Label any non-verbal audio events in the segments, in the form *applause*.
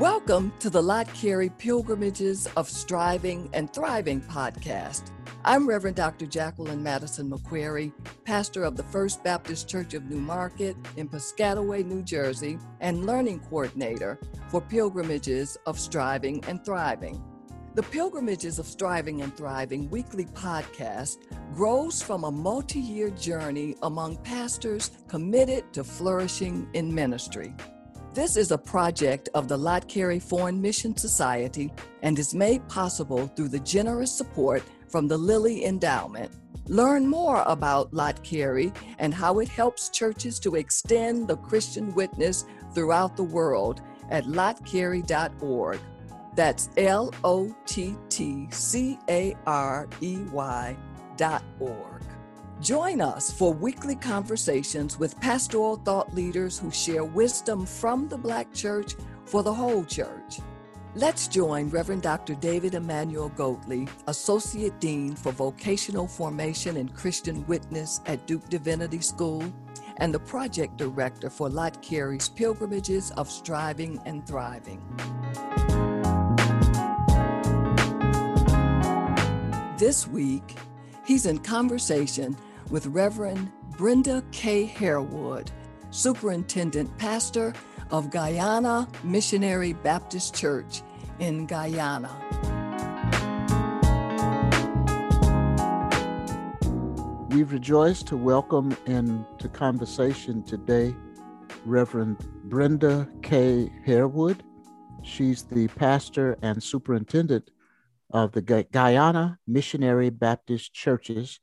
Welcome to the Lott Carey Pilgrimages of Striving and Thriving podcast. I'm Reverend Dr. Jacqueline Madison McCreary, pastor of the First Baptist Church of New Market in Piscataway, New Jersey, and learning coordinator for Pilgrimages of Striving and Thriving. The Pilgrimages of Striving and Thriving weekly podcast grows from a multi year journey among pastors committed to flourishing in ministry. This is a project of the Lott Carey Foreign Mission Society and is made possible through the generous support from the Lilly Endowment. Learn more about Lott Carey and how it helps churches to extend the Christian witness throughout the world at lottcarey.org. That's L O T T C A R E Y dot org. Join us for weekly conversations with pastoral thought leaders who share wisdom from the Black church for the whole church. Let's join Reverend Dr. David Emmanuel Goatley, Associate Dean for Vocational Formation and Christian Witness at Duke Divinity School, and the Project Director for Lott Carey's Pilgrimages of Striving and Thriving. This week, he's in conversation with Reverend Brenda K. Harewood, Superintendent Pastor of Guyana Missionary Baptist Church in Guyana. We've rejoiced to welcome into conversation today Reverend Brenda K. Harewood. She's the pastor and superintendent of the Guyana Missionary Baptist Churches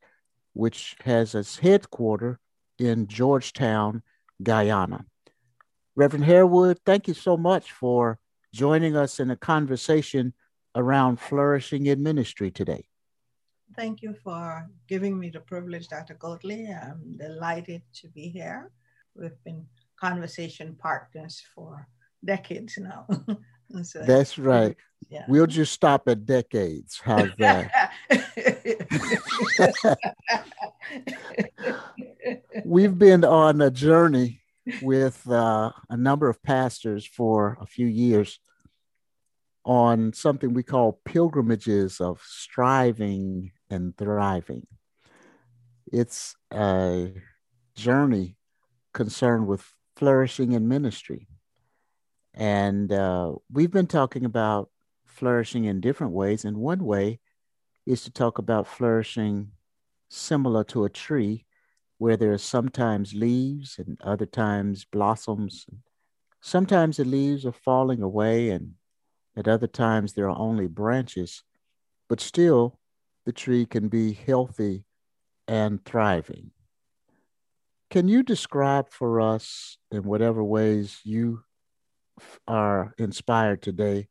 which has its headquarters in Georgetown, Guyana. Reverend Harewood, thank you so much for joining us in a conversation around flourishing in ministry today. Thank you for giving me the privilege, Dr. Goatley. I'm delighted to be here. We've been conversation partners for decades now. *laughs* so, That's right. Yeah. We'll just stop at decades. How's that? *laughs* We've been on a journey with uh, a number of pastors for a few years on something we call pilgrimages of striving and thriving. It's a journey concerned with flourishing in ministry. And uh, we've been talking about flourishing in different ways. And one way is to talk about flourishing similar to a tree, where there are sometimes leaves and other times blossoms. Sometimes the leaves are falling away, and at other times there are only branches, but still the tree can be healthy and thriving. Can you describe for us, in whatever ways you are inspired today,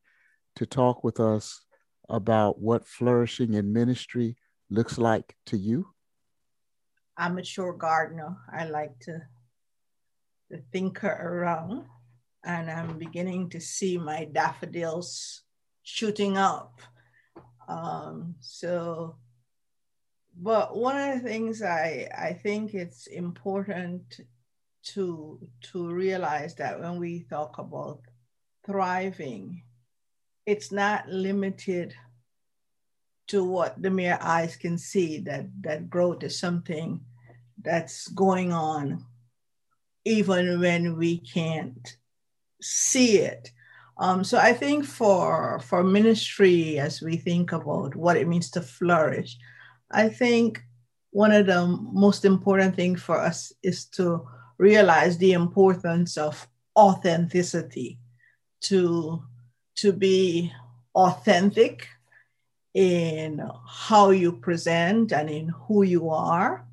to talk with us about what flourishing in ministry looks like to you? I'm a short gardener. I like to, to think around, and I'm beginning to see my daffodils shooting up. Um, so, but one of the things I, I think it's important to to realize that when we talk about thriving, it's not limited to what the mere eyes can see that that growth is something that's going on even when we can't see it. Um, so i think for for ministry as we think about what it means to flourish i think one of the most important things for us is to realize the importance of authenticity to to be authentic in how you present and in who you are.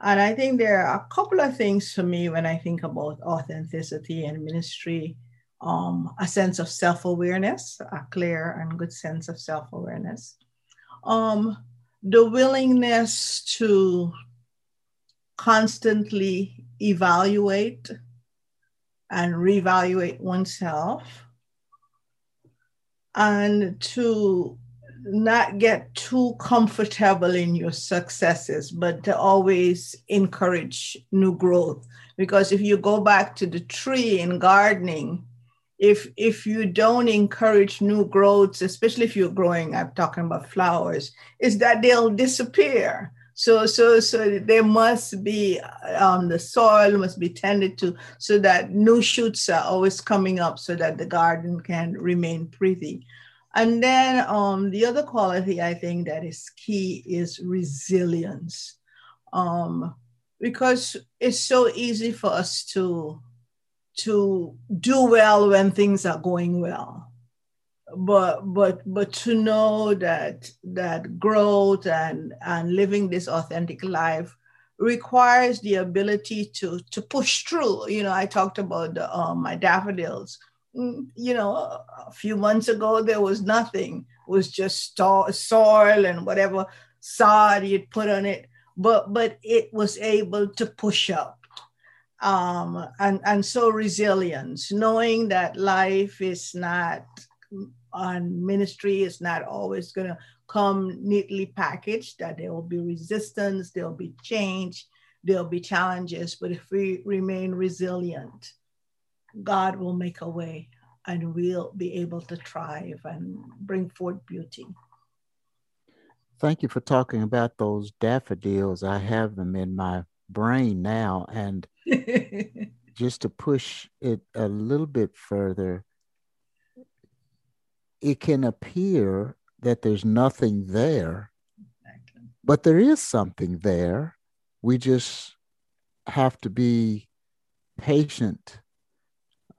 And I think there are a couple of things for me when I think about authenticity and ministry um, a sense of self awareness, a clear and good sense of self awareness, um, the willingness to constantly evaluate and reevaluate oneself and to not get too comfortable in your successes, but to always encourage new growth. Because if you go back to the tree in gardening, if if you don't encourage new growths, especially if you're growing, I'm talking about flowers, is that they'll disappear. So so so there must be um, the soil must be tended to so that new shoots are always coming up so that the garden can remain pretty. And then um, the other quality I think that is key is resilience. Um, because it's so easy for us to to do well when things are going well but but but to know that that growth and and living this authentic life requires the ability to to push through you know i talked about the, um, my daffodils Mm, you know, a few months ago, there was nothing. It was just soil and whatever sod you'd put on it. But but it was able to push up. Um, and, and so resilience, knowing that life is not on ministry is not always going to come neatly packaged, that there will be resistance, there'll be change, there'll be challenges. But if we remain resilient, God will make a way and we'll be able to thrive and bring forth beauty. Thank you for talking about those daffodils. I have them in my brain now. And *laughs* just to push it a little bit further, it can appear that there's nothing there, exactly. but there is something there. We just have to be patient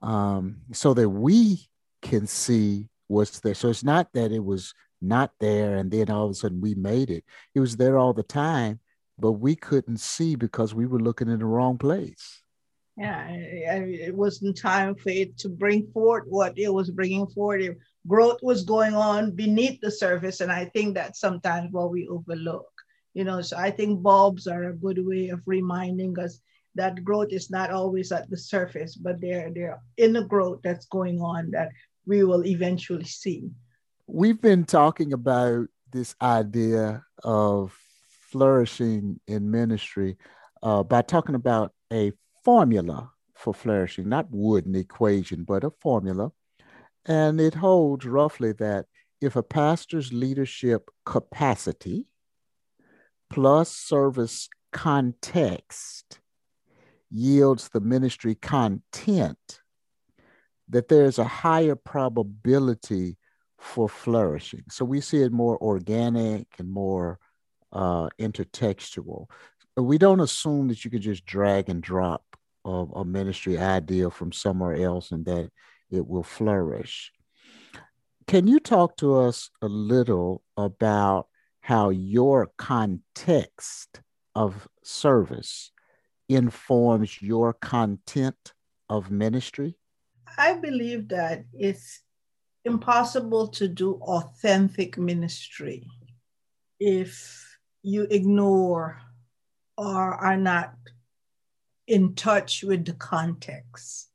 um, so that we can see what's there. So it's not that it was not there and then all of a sudden we made it. It was there all the time, but we couldn't see because we were looking in the wrong place. Yeah, it wasn't time for it to bring forth what it was bringing forward. It, growth was going on beneath the surface, and I think that's sometimes what we overlook. You know, so I think bulbs are a good way of reminding us that growth is not always at the surface, but there, there inner growth that's going on that we will eventually see. We've been talking about this idea of flourishing in ministry uh, by talking about a formula for flourishing, not wooden equation, but a formula. And it holds roughly that if a pastor's leadership capacity plus service context yields the ministry content, that there's a higher probability for flourishing. So we see it more organic and more uh, intertextual. We don't assume that you could just drag and drop a, a ministry idea from somewhere else and that it will flourish. Can you talk to us a little about how your context of service informs your content of ministry? I believe that it's impossible to do authentic ministry if you ignore or are not in touch with the context.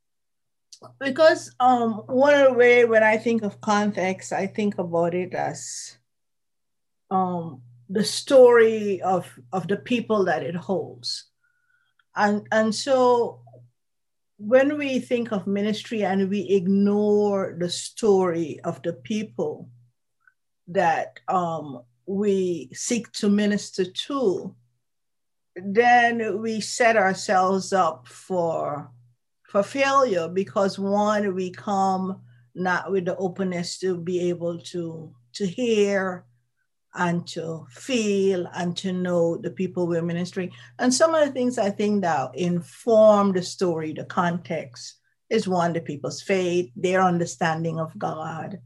Because um, one way when I think of context, I think about it as um, the story of, of the people that it holds. And, and so when we think of ministry and we ignore the story of the people that um, we seek to minister to, then we set ourselves up for, for failure because one, we come not with the openness to be able to, to hear and to feel and to know the people we're ministering. And some of the things I think that inform the story, the context, is one, the people's faith, their understanding of God,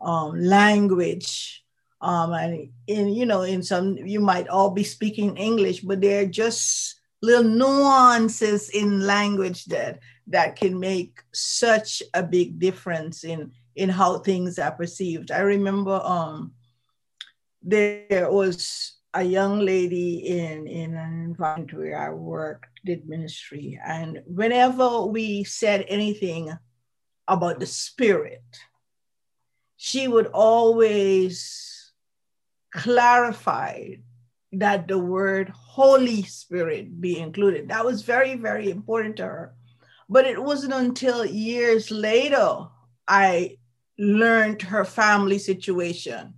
um, language. Um, and in you know, in some you might all be speaking English, but they're just little nuances in language that that can make such a big difference in in how things are perceived. I remember um, there was a young lady in, in an environment where I worked, did ministry. And whenever we said anything about the spirit, she would always clarify that the word Holy Spirit be included. That was very, very important to her. But it wasn't until years later I learned her family situation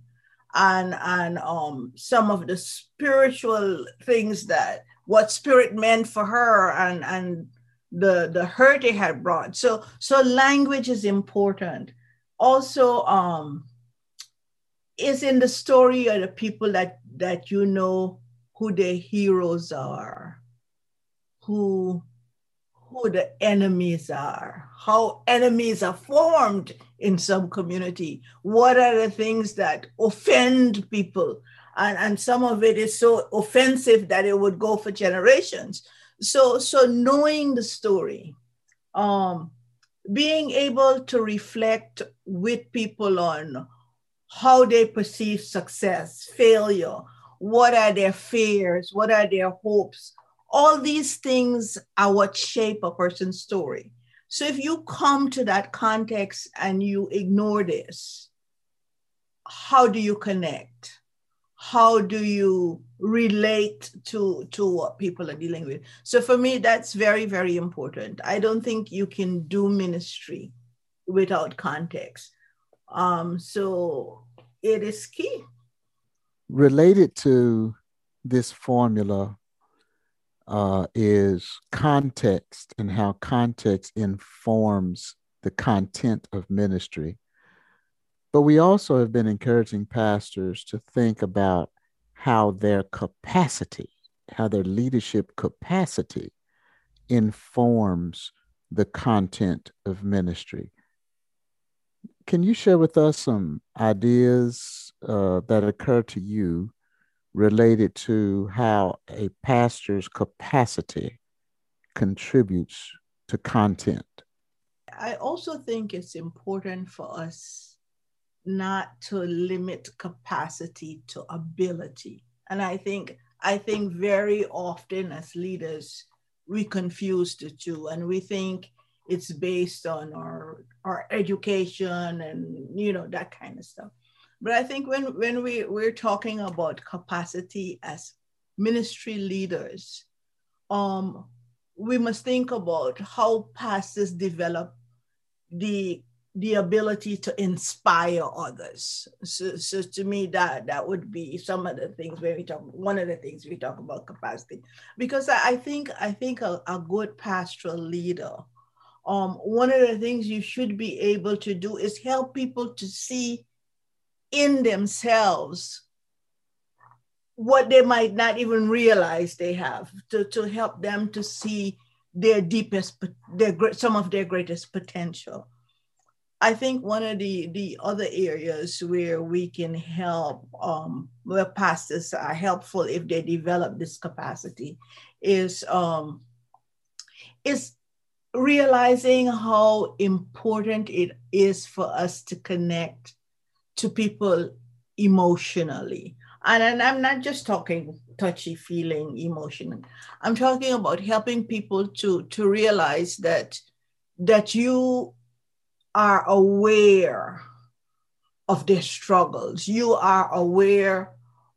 and and um, some of the spiritual things that what spirit meant for her and and the the hurt it had brought. So so language is important. Also, um, is in the story of the people that that you know who their heroes are, who who the enemies are, how enemies are formed in some community. What are the things that offend people? And, and some of it is so offensive that it would go for generations. So, so knowing the story, um, being able to reflect with people on how they perceive success, failure, what are their fears, what are their hopes, all these things are what shape a person's story. So if you come to that context and you ignore this, how do you connect? How do you relate to, to what people are dealing with? So for me, that's very, very important. I don't think you can do ministry without context. Um, so it is key. Related to this formula uh, is context and how context informs the content of ministry. But we also have been encouraging pastors to think about how their capacity, how their leadership capacity informs the content of ministry. Can you share with us some ideas uh, that occur to you related to how a pastor's capacity contributes to content. I also think it's important for us not to limit capacity to ability. And I think I think very often as leaders we confuse the two and we think it's based on our our education and you know that kind of stuff but I think when, when we, we're talking about capacity as ministry leaders, um, we must think about how pastors develop the the ability to inspire others. So, so to me, that that would be some of the things where we talk. One of the things we talk about capacity, because I, I think I think a, a good pastoral leader, um, one of the things you should be able to do is help people to see in themselves what they might not even realize they have to, to help them to see their deepest their some of their greatest potential. I think one of the the other areas where we can help um, where pastors are helpful if they develop this capacity is um, is realizing how important it is for us to connect to people emotionally. And, and I'm not just talking touchy feeling emotion. I'm talking about helping people to, to realize that, that you are aware of their struggles. You are aware,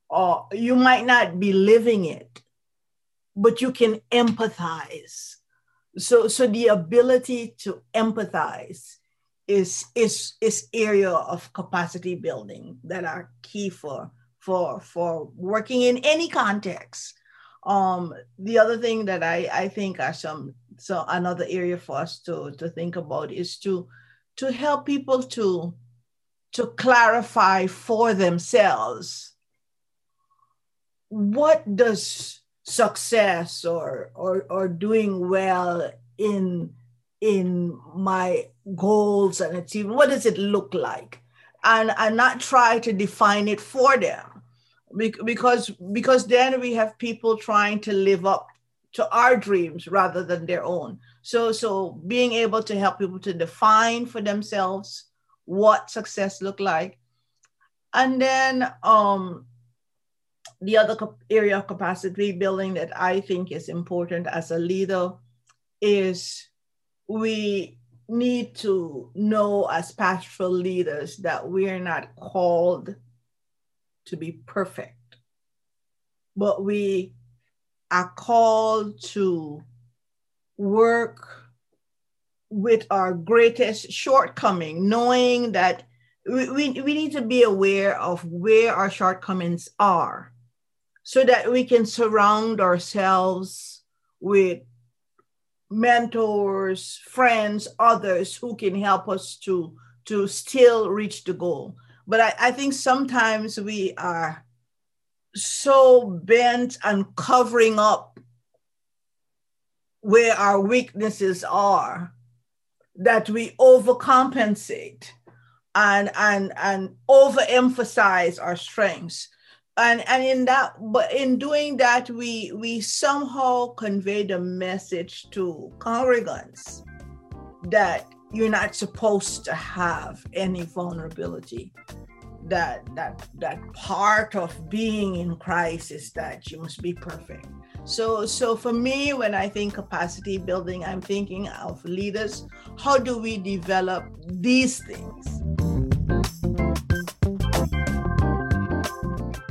or you might not be living it, but you can empathize. So, so the ability to empathize is is is area of capacity building that are key for for for working in any context. Um, the other thing that I I think are some so another area for us to to think about is to to help people to to clarify for themselves what does success or or or doing well in in my goals and achievement? What does it look like? And, and not try to define it for them. Because, because then we have people trying to live up to our dreams rather than their own. So, so being able to help people to define for themselves what success look like. And then um, the other area of capacity building that I think is important as a leader is we need to know as pastoral leaders that we're not called to be perfect, but we are called to work with our greatest shortcoming, knowing that we, we, we need to be aware of where our shortcomings are so that we can surround ourselves with mentors, friends, others who can help us to, to still reach the goal. But I, I think sometimes we are so bent on covering up where our weaknesses are that we overcompensate and and and overemphasize our strengths and and in that but in doing that we we somehow convey the message to congregants that you're not supposed to have any vulnerability that that that part of being in christ is that you must be perfect. So so for me when i think capacity building i'm thinking of leaders. How do we develop these things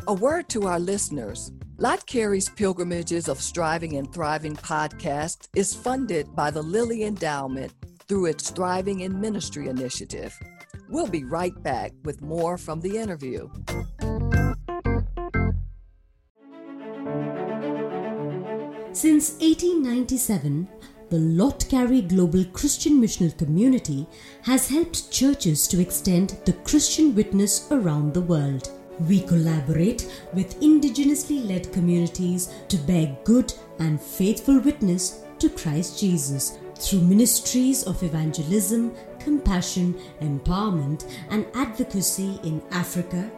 A word to our listeners. Lott Carey's Pilgrimages of Striving and Thriving podcast is funded by the Lilly Endowment through its Thriving in Ministry initiative. We'll be right back with more from the interview. Since 1897, the Lott Carey Global Christian Missional Community has helped churches to extend the Christian witness around the world. We collaborate with indigenously led communities to bear good and faithful witness to Christ Jesus through ministries of evangelism, compassion, empowerment, and advocacy in Africa,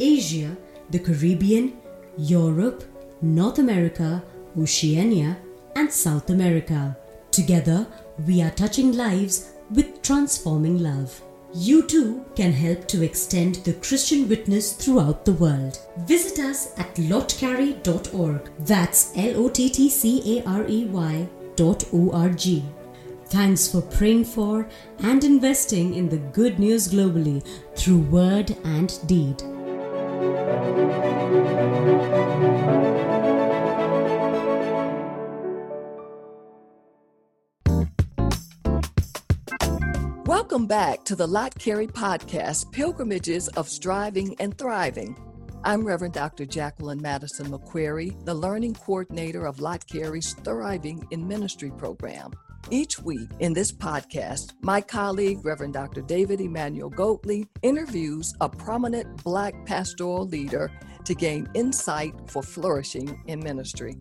Asia, the Caribbean, Europe, North America, Oceania, and South America. Together, we are touching lives with transforming love. You too can help to extend the Christian witness throughout the world. Visit us at lottcarey.org. That's L O T T C A R E Y dot O R G. Thanks for praying for and investing in the good news globally through word and deed. Welcome back to the Lott Carey podcast, Pilgrimages of Striving and Thriving. I'm Reverend Dr. Jacqueline Madison McCreary, the learning coordinator of Lott Carey's Thriving in Ministry program. Each week in this podcast, my colleague, Reverend Dr. David Emmanuel Goatley, interviews a prominent Black pastoral leader to gain insight for flourishing in ministry.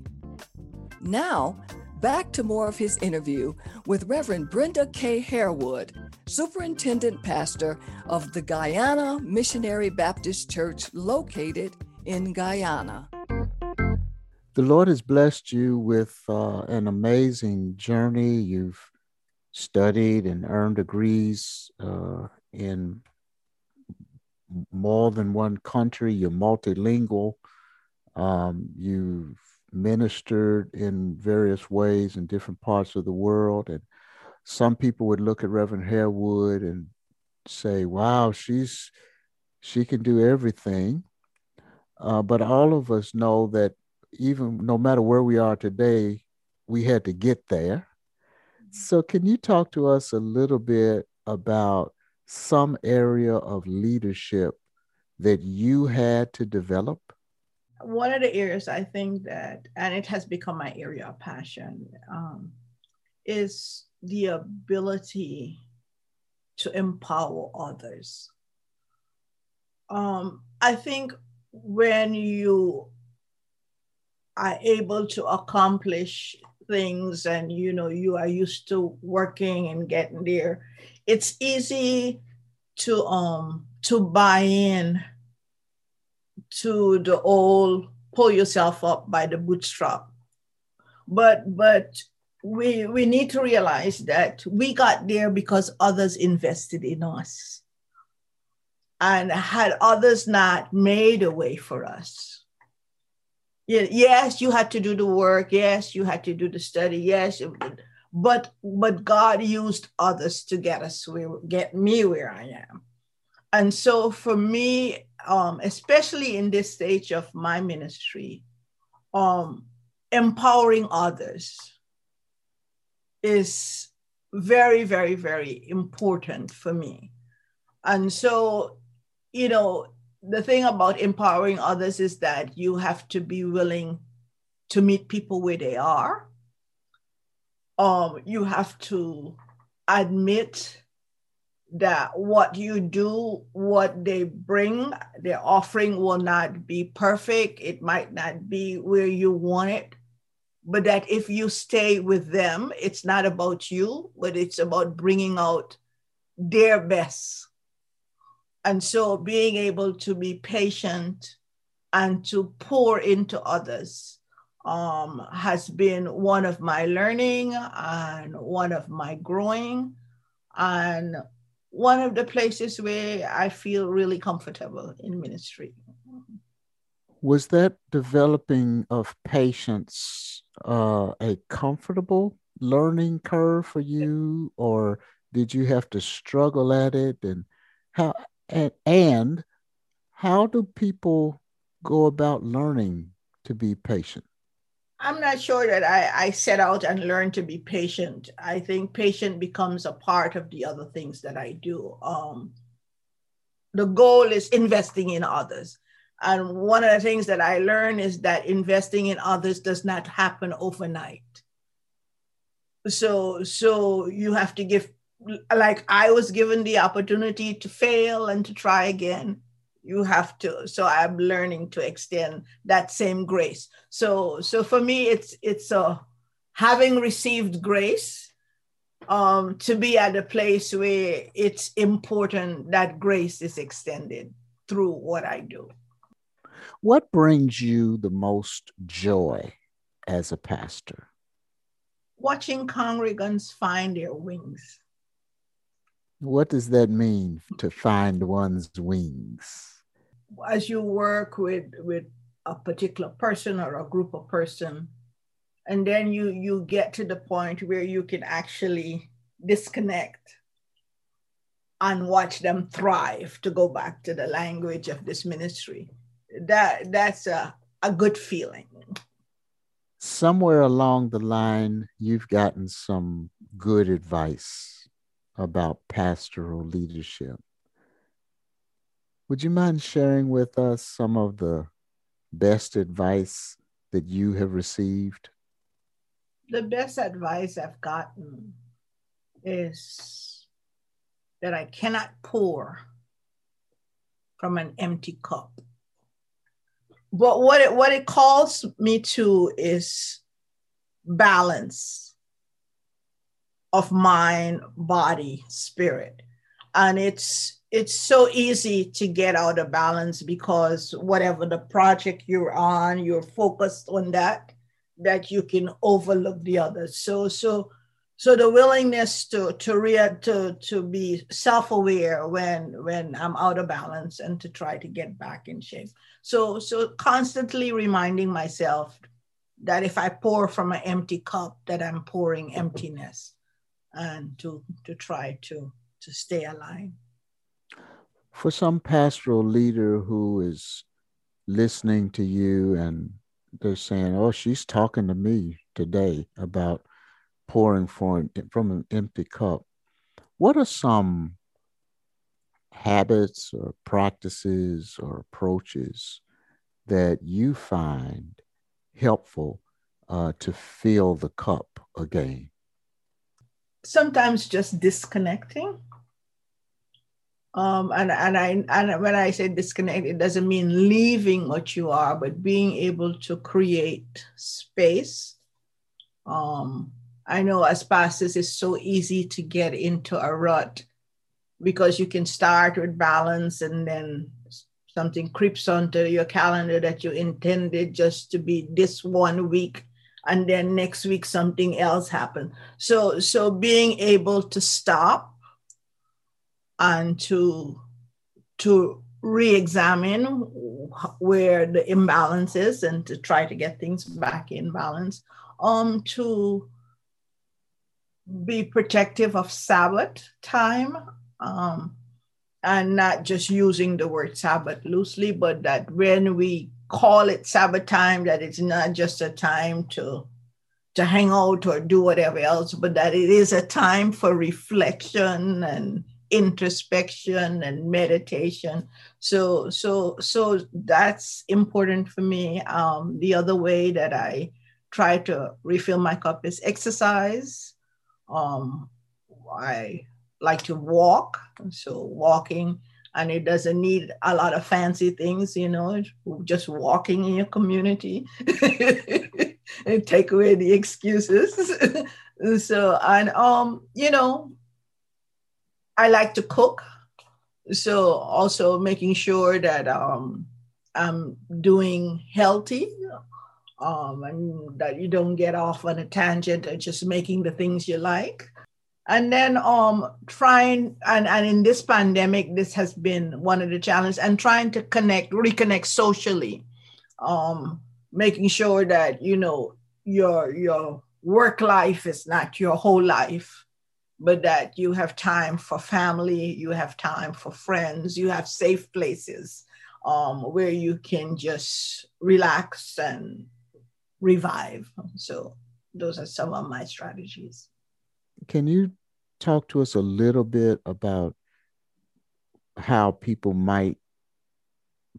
Now, back to more of his interview with Reverend Brenda K. Harewood, Superintendent Pastor of the Guyana Missionary Baptist Church located in Guyana. The Lord has blessed you with uh, an amazing journey. You've studied and earned degrees uh, in more than one country. You're multilingual. Um, you've ministered in various ways in different parts of the world. And some people would look at Reverend Harewood and say, wow, she's she can do everything. Uh, but all of us know that even no matter where we are today, we had to get there. So, can you talk to us a little bit about some area of leadership that you had to develop? one of the areas I think that, and it has become my area of passion, um, is the ability to empower others. Um, I think when you are able to accomplish things and you know you are used to working and getting there, it's easy to um to buy in to the old pull yourself up by the bootstrap. But but we we need to realize that we got there because others invested in us. And had others not made a way for us. Yes, you had to do the work. Yes, you had to do the study. Yes, but but God used others to get us where get me where I am. and so for me, um, especially in this stage of my ministry, um, empowering others is very, very, very important for me. And so, you know, the thing about empowering others is that you have to be willing to meet people where they are. Um, you have to admit that what you do, what they bring, their offering will not be perfect. It might not be where you want it. But that if you stay with them, it's not about you, but it's about bringing out their best. And so being able to be patient and to pour into others um, has been one of my learning and one of my growing. And one of the places where I feel really comfortable in ministry. Was that developing of patience uh, a comfortable learning curve for you, or did you have to struggle at it? And how and, and how do people go about learning to be patient? I'm not sure that I, I set out and learned to be patient. I think patient becomes a part of the other things that I do. Um, the goal is investing in others. And one of the things that I learned is that investing in others does not happen overnight. So, so you have to give, like I was given the opportunity to fail and to try again. You have to so i'm learning to extend that same grace. So so for me it's it's a uh, having received grace um to be at a place where it's important that grace is extended through what i do what brings you the most joy as a pastor? Watching congregants find their wings. What does that mean to find one's wings? As you work with with a particular person or a group of person and then you you get to the point where you can actually disconnect and watch them thrive to go back to the language of this ministry that that's a, a good feeling somewhere along the line you've gotten some good advice about pastoral leadership would you mind sharing with us some of the best advice that you have received? The best advice I've gotten is that I cannot pour from an empty cup. But what it, what it calls me to is balance of mind, body, spirit. And it's it's so easy to get out of balance because whatever the project you're on, you're focused on that, that you can overlook the others. So, so, so the willingness to to re- to to be self-aware when when I'm out of balance and to try to get back in shape. So, so constantly reminding myself that if I pour from an empty cup, that I'm pouring emptiness, and to to try to to stay aligned for some pastoral leader who is listening to you and they're saying, "Oh, she's talking to me today about pouring from from an empty cup." What are some habits or practices or approaches that you find helpful uh, to fill the cup again? Sometimes just disconnecting um, and and I and when I say disconnect, it doesn't mean leaving what you are, but being able to create space. Um, I know as pastors, it's so easy to get into a rut because you can start with balance and then something creeps onto your calendar that you intended just to be this one week and then next week something else happened. So so being able to stop and to to re-examine where the imbalance is and to try to get things back in balance um to be protective of sabbath time um and not just using the word Sabbath loosely, but that when we call it Sabbath time, that it's not just a time to to hang out or do whatever else, but that it is a time for reflection and introspection and meditation. So so so that's important for me. Um, the other way that I try to refill my cup is exercise. Um, I like to walk, so walking, and it doesn't need a lot of fancy things, you know, just walking in your community *laughs* and take away the excuses. *laughs* so, and um, you know, I like to cook, so also making sure that um, I'm doing healthy um, and that you don't get off on a tangent and just making the things you like. And then um trying and, and in this pandemic this has been one of the challenges and trying to connect reconnect socially um making sure that you know your your work life is not your whole life but that you have time for family you have time for friends you have safe places um, where you can just relax and revive so those are some of my strategies can you talk to us a little bit about how people might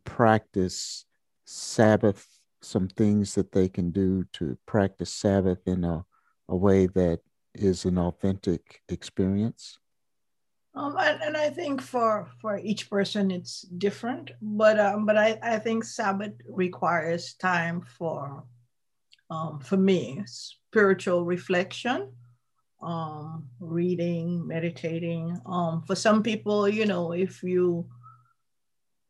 practice Sabbath, some things that they can do to practice Sabbath in a, a way that is an authentic experience? Um, and, and, I think for for each person it's different, but um, but I, I think Sabbath requires time for um, for me spiritual reflection um, reading, meditating. Um, for some people, you know, if you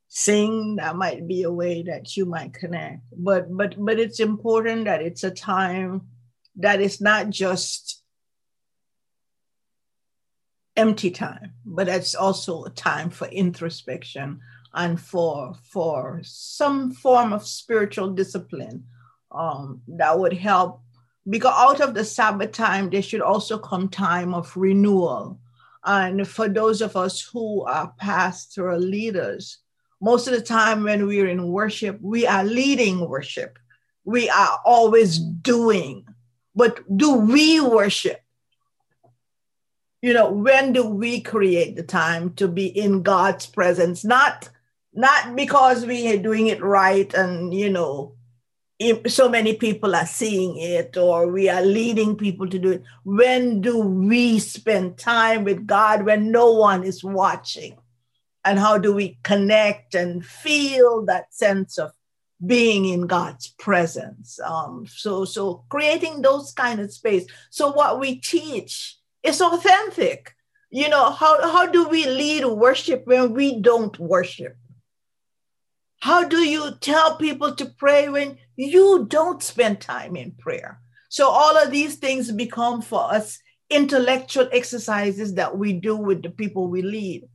sing, that might be a way that you might connect. But but but it's important that it's a time that is not just empty time, but it's also a time for introspection and for for some form of spiritual discipline um, that would help because out of the Sabbath time, there should also come time of renewal. And for those of us who are pastoral leaders, most of the time when we're in worship, we are leading worship. We are always doing. But do we worship? You know, when do we create the time to be in God's presence? Not, not because we are doing it right and, you know, so many people are seeing it or we are leading people to do it when do we spend time with god when no one is watching? And how do we connect and feel that sense of being in god's presence? Um, so so creating those kind of space. So what we teach is authentic. You know how, how do we lead worship when we don't worship? How do you tell people to pray when you don't spend time in prayer? So, all of these things become for us intellectual exercises that we do with the people we lead.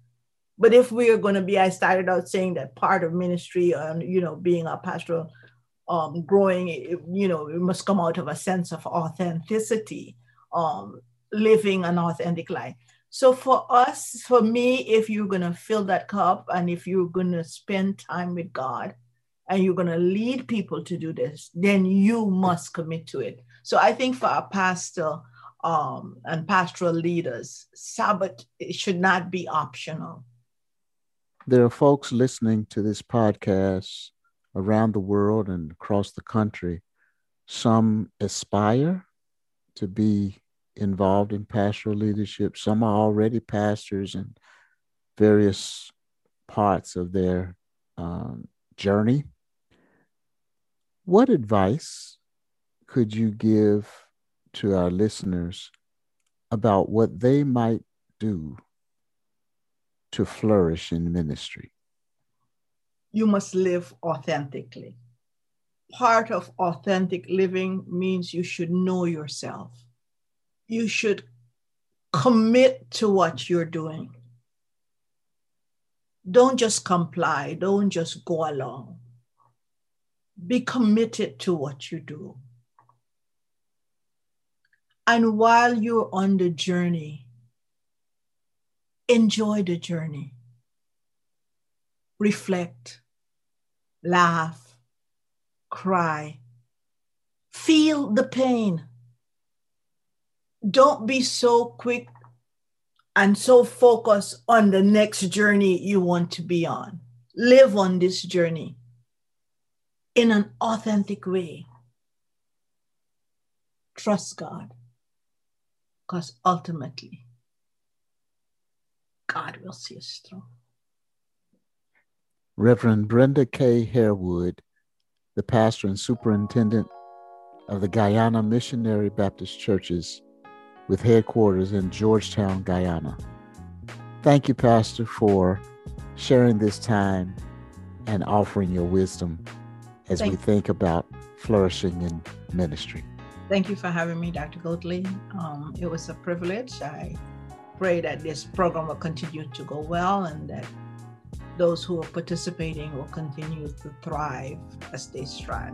But if we are going to be, I started out saying that part of ministry and, you know, being a pastoral um, growing, you know, it must come out of a sense of authenticity, um, living an authentic life. So for us, for me, if you're going to fill that cup and if you're going to spend time with God and you're going to lead people to do this, then you must commit to it. So I think for our pastor um, and pastoral leaders, Sabbath should not be optional. There are folks listening to this podcast around the world and across the country. Some aspire to be involved in pastoral leadership. Some are already pastors in various parts of their um, journey. What advice could you give to our listeners about what they might do to flourish in ministry? You must live authentically. Part of authentic living means you should know yourself you should commit to what you're doing. Don't just comply, don't just go along. Be committed to what you do. And while you're on the journey, enjoy the journey. reflect, laugh, cry, feel the pain. Don't be so quick and so focused on the next journey you want to be on. Live on this journey in an authentic way. Trust God, because ultimately, God will see us through. Reverend Brenda K. Harewood, the pastor and superintendent of the Guyana Missionary Baptist Churches with headquarters in Georgetown, Guyana. Thank you, Pastor, for sharing this time and offering your wisdom as Thank we think about flourishing in ministry. Thank you for having me, Dr. Goatley. Um, it was a privilege. I pray that this program will continue to go well and that those who are participating will continue to thrive as they strive.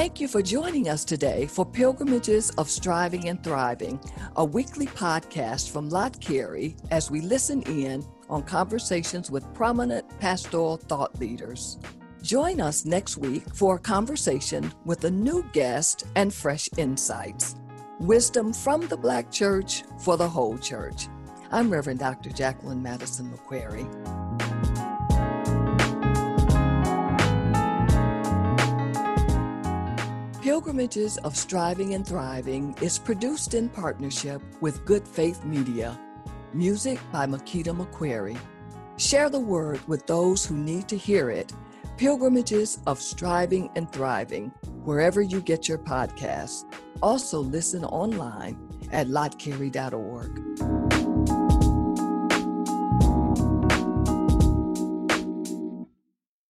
Thank you for joining us today for Pilgrimages of Striving and Thriving, a weekly podcast from Lott Carey as we listen in on conversations with prominent pastoral thought leaders. Join us next week for a conversation with a new guest and fresh insights. Wisdom from the Black Church for the whole church. I'm Reverend Dr. Jacqueline Madison McCreary. Pilgrimages of Striving and Thriving is produced in partnership with Good Faith Media. Music by Makita McCreary. Share the word with those who need to hear it. Pilgrimages of Striving and Thriving, wherever you get your podcasts. Also, listen online at lottcarey.org.